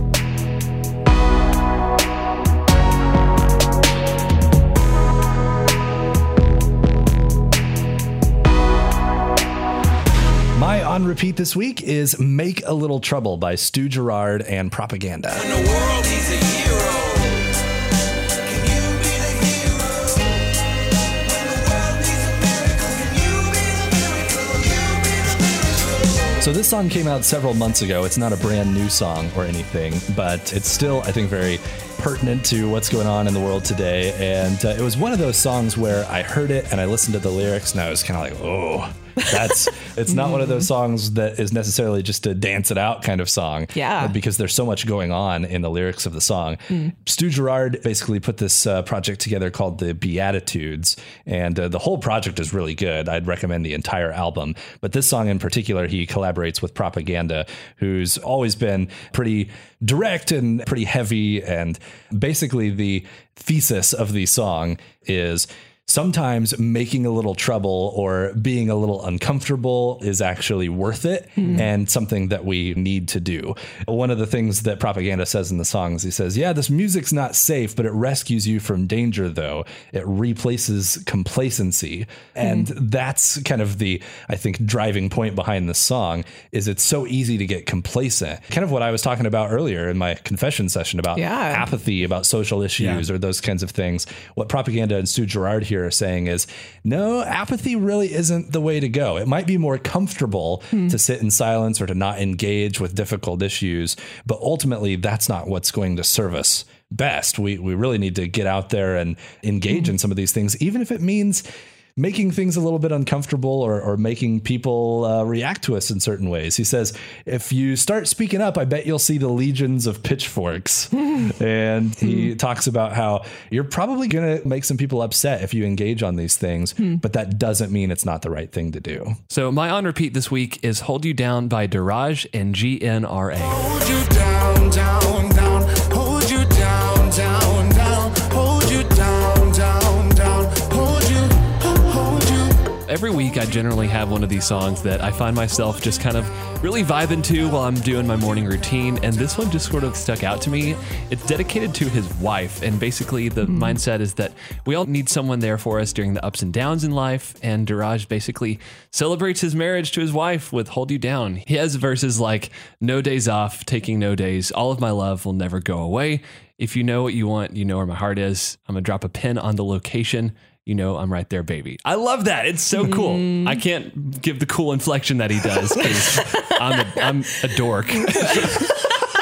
on repeat this week is Make a Little Trouble by Stu Garrard and Propaganda. In the world, he's a hero. Can you be the hero? When the world needs a miracle, can you be the miracle? You be the miracle. So this song came out several months ago. It's not a brand new song or anything, but it's still, I think, very pertinent to what's going on in the world today. And uh, it was one of those songs where I heard it and I listened to the lyrics and I was kind of like, oh, that's. it's not one of those songs that is necessarily just a dance it out kind of song. Yeah. Because there's so much going on in the lyrics of the song. Stu Garrard basically put this uh, project together called the Beatitudes, and uh, the whole project is really good. I'd recommend the entire album, but this song in particular, he collaborates with Propaganda, who's always been pretty direct and pretty heavy. And basically, the thesis of the song is sometimes making a little trouble or being a little uncomfortable is actually worth it hmm. and something that we need to do. One of the things that propaganda says in the songs, he says, Yeah, this music's not safe, but it rescues you from danger, though. It replaces complacency. Hmm. And that's kind of the, I think, driving point behind the song is it's so easy to get complacent. Kind of what I was talking about earlier in my confession session about Yeah. apathy, about social issues or those kinds of things. What propaganda and Stu Garrard here are saying is no, apathy really isn't the way to go. It might be more comfortable hmm. to sit in silence or to not engage with difficult issues, but ultimately that's not what's going to serve us best. We we really need to get out there and engage hmm. in some of these things, even if it means making things a little bit uncomfortable or, or making people uh, react to us in certain ways. He says, if you start speaking up, I bet you'll see the legions of pitchforks. and he talks about how you're probably going to make some people upset if you engage on these things, but that doesn't mean it's not the right thing to do. So my on repeat this week is "Hold You Down" by Deraj and GNRA. Every week, I generally have one of these songs that I find myself just kind of really vibing to while I'm doing my morning routine. And this one just sort of stuck out to me. It's dedicated to his wife. And basically, the hmm. mindset is that we all need someone there for us during the ups and downs in life. And Deraj basically celebrates his marriage to his wife with Hold You Down. He has verses like, No days off, taking no days. All of my love will never go away. If you know what you want, you know where my heart is. I'm going to drop a pin on the location you know I'm right there, baby. I love that. It's so cool. Mm. I can't give the cool inflection that he does because I'm a, I'm a dork.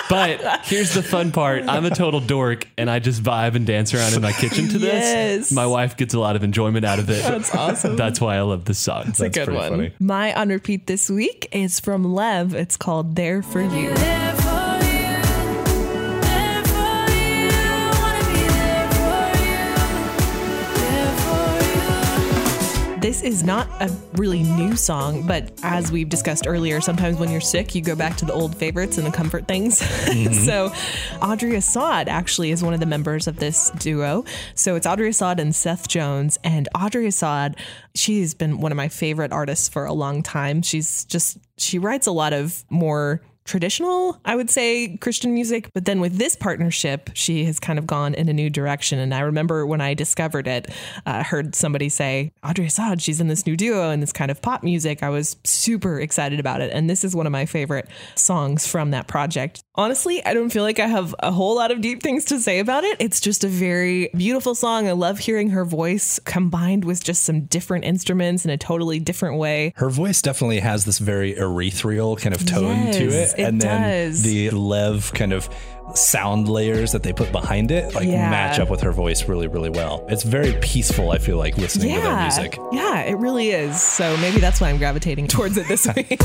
but here's the fun part: I'm a total dork, and I just vibe and dance around in my kitchen to this. Yes. My wife gets a lot of enjoyment out of it. That's awesome. That's why I love this song. It's a good one. funny. My on repeat this week is from LEVV. It's called There for You. There for you, This is not a really new song, but as we've discussed earlier, sometimes when you're sick, you go back to the old favorites and the comfort things. Mm-hmm. so, Audrey Assad actually is one of the members of this duo. So, it's Audrey Assad and Seth Jones. And Audrey Assad, she's been one of my favorite artists for a long time. She's just, she writes a lot of more traditional, I would say, Christian music. But then with this partnership, she has kind of gone in a new direction. And I remember when I discovered it, uh, heard somebody say, Audrey Assad, she's in this new duo and this kind of pop music. I was super excited about it. And this is one of my favorite songs from that project. Honestly, I don't feel like I have a whole lot of deep things to say about it. It's just a very beautiful song. I love hearing her voice combined with just some different instruments in a totally different way. Her voice definitely has this very ethereal kind of tone to Yes, it. it and then does. the LEVV kind of sound layers that they put behind it like Yeah. match up with her voice really, really well. It's very peaceful, I feel like, listening to their music. Yeah, it really is. So maybe that's why I'm gravitating towards it this week.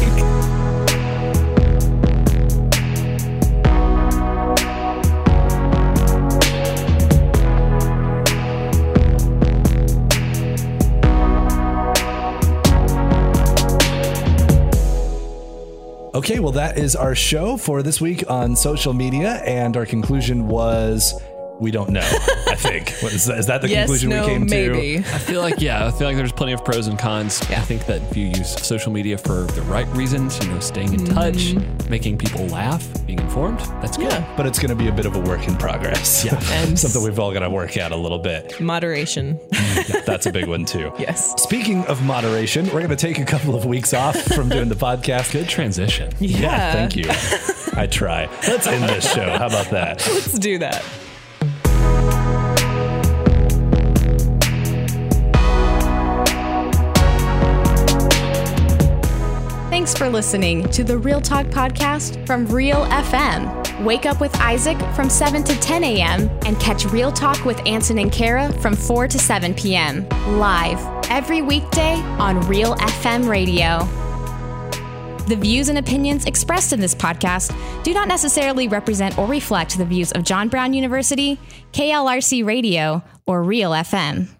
Okay, well, that is our show for this week on social media. And our conclusion was we don't know, I think. What, is, that, is that the yes, conclusion no, we came maybe. to? I feel like yeah, I feel like there's plenty of pros and cons. I think that if you use social media for the right reasons, you know, staying in touch, mm-hmm. making people laugh, being informed, that's good. Yeah. But it's going to be a bit of a work in progress. Yeah. And- Something we've all got to work out a little bit. Moderation. That's a big one, too. yes. Speaking of moderation, we're going to take a couple of weeks off from doing the podcast. Good transition. Yeah, thank you. I try. Let's end this show. How about that? Let's do that. Thanks for listening to the Real Talk podcast from Real FM. Wake up with Isaac from 7 to 10 a.m. and catch Real Talk with Ansen and Kara from 4 to 7 p.m. live every weekday on Real FM radio. The views and opinions expressed in this podcast do not necessarily represent or reflect the views of John Brown University, KLRC Radio, or Real FM.